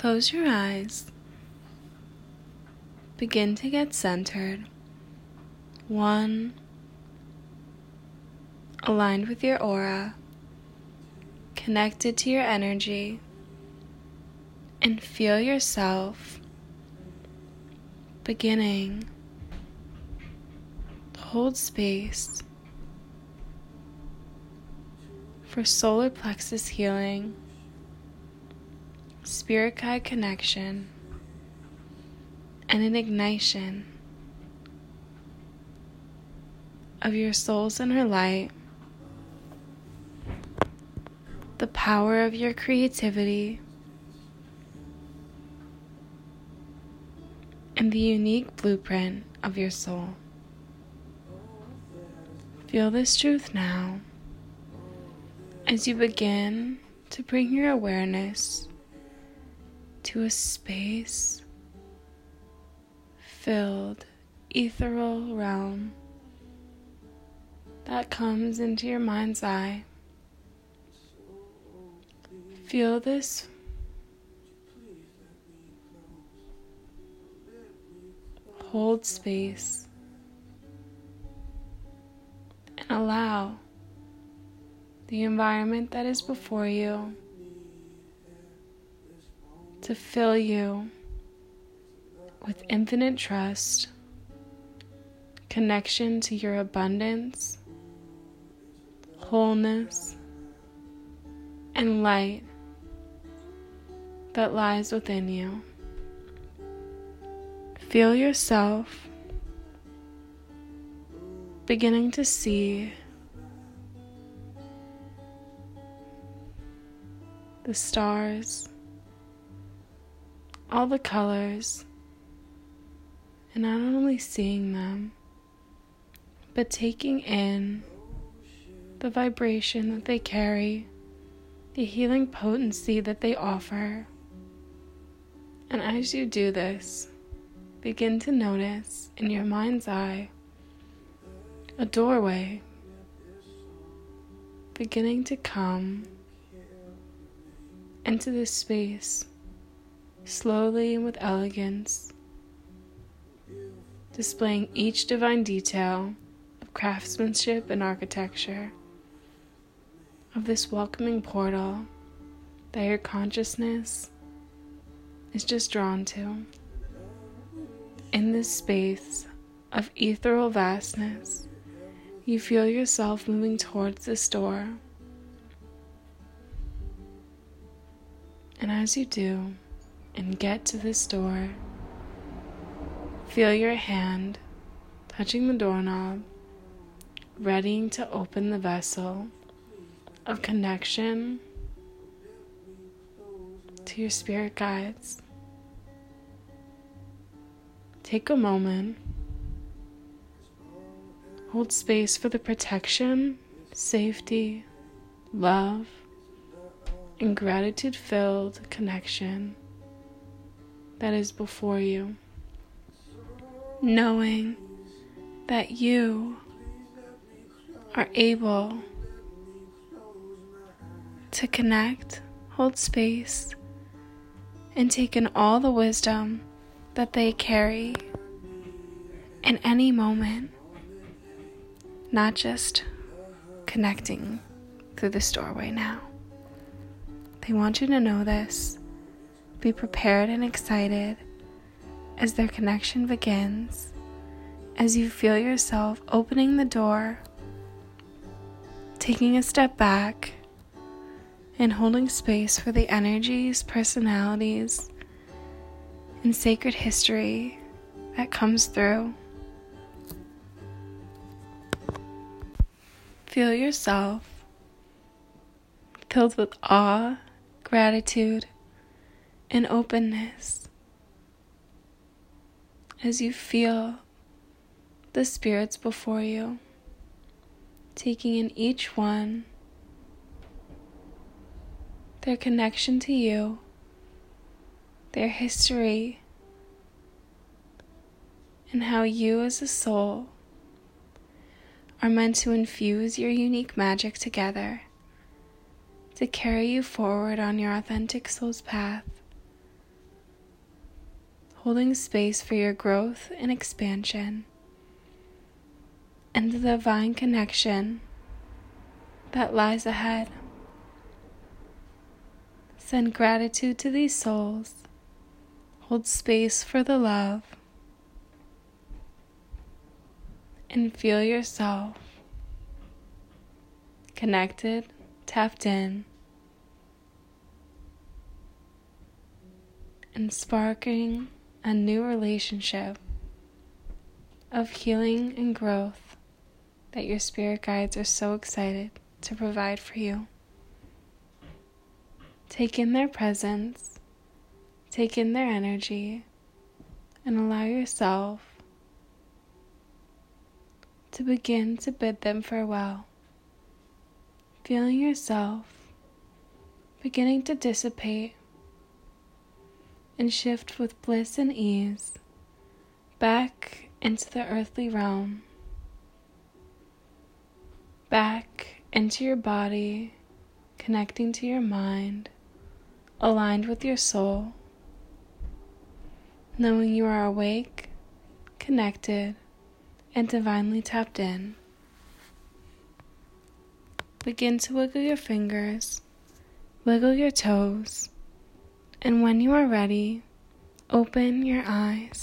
Close your eyes. Begin to get centered. One, aligned with your aura, connected to your energy, and feel yourself beginning. To hold space for solar plexus healing, spirit guide connection, and an ignition of your soul's inner light, the power of your creativity, and the unique blueprint of your soul. Feel this truth now as you begin to bring your awareness to a space filled ethereal realm that comes into your mind's eye. Feel this hold space and allow the environment that is before you to fill you with infinite trust, connection to your abundance, wholeness, and light that lies within you. Feel yourself beginning to see the stars, all the colors, and not only seeing them, but taking in the vibration that they carry, the healing potency that they offer. And as you do this, begin to notice in your mind's eye a doorway beginning to come into this space slowly and with elegance, displaying each divine detail of craftsmanship and architecture of this welcoming portal that your consciousness is just drawn to. In this space of ethereal vastness, you feel yourself moving towards this door. And as you do and get to this door, feel your hand touching the doorknob, readying to open the vessel of connection to your spirit guides. Take a moment, hold space for the protection, safety, love, and gratitude filled connection that is before you. Knowing that you are able to connect, hold space, and take in all the wisdom that they carry in any moment, not just connecting through this doorway now. They want you to know this. Be prepared and excited as their connection begins, as you feel yourself opening the door, taking a step back, and holding space for the energies, personalities, and sacred history that comes through. Feel yourself filled with awe gratitude, and openness as you feel the spirits before you, taking in each one their connection to you, their history, and how you as a soul are meant to infuse your unique magic together to carry you forward on your authentic soul's path holding space for your growth and expansion, and the divine connection that lies ahead. Send gratitude to these souls. Hold space for the love. And feel yourself connected, tapped in, and sparking a new relationship of healing and growth that your spirit guides are so excited to provide for you. Take in their presence, take in their energy, and allow yourself to begin to bid them farewell. Feeling yourself beginning to dissipate and shift with bliss and ease back into the earthly realm, back into your body, connecting to your mind, aligned with your soul, knowing you are awake, connected, and divinely tapped in. Begin to wiggle your fingers, wiggle your toes and when you are ready, open your eyes.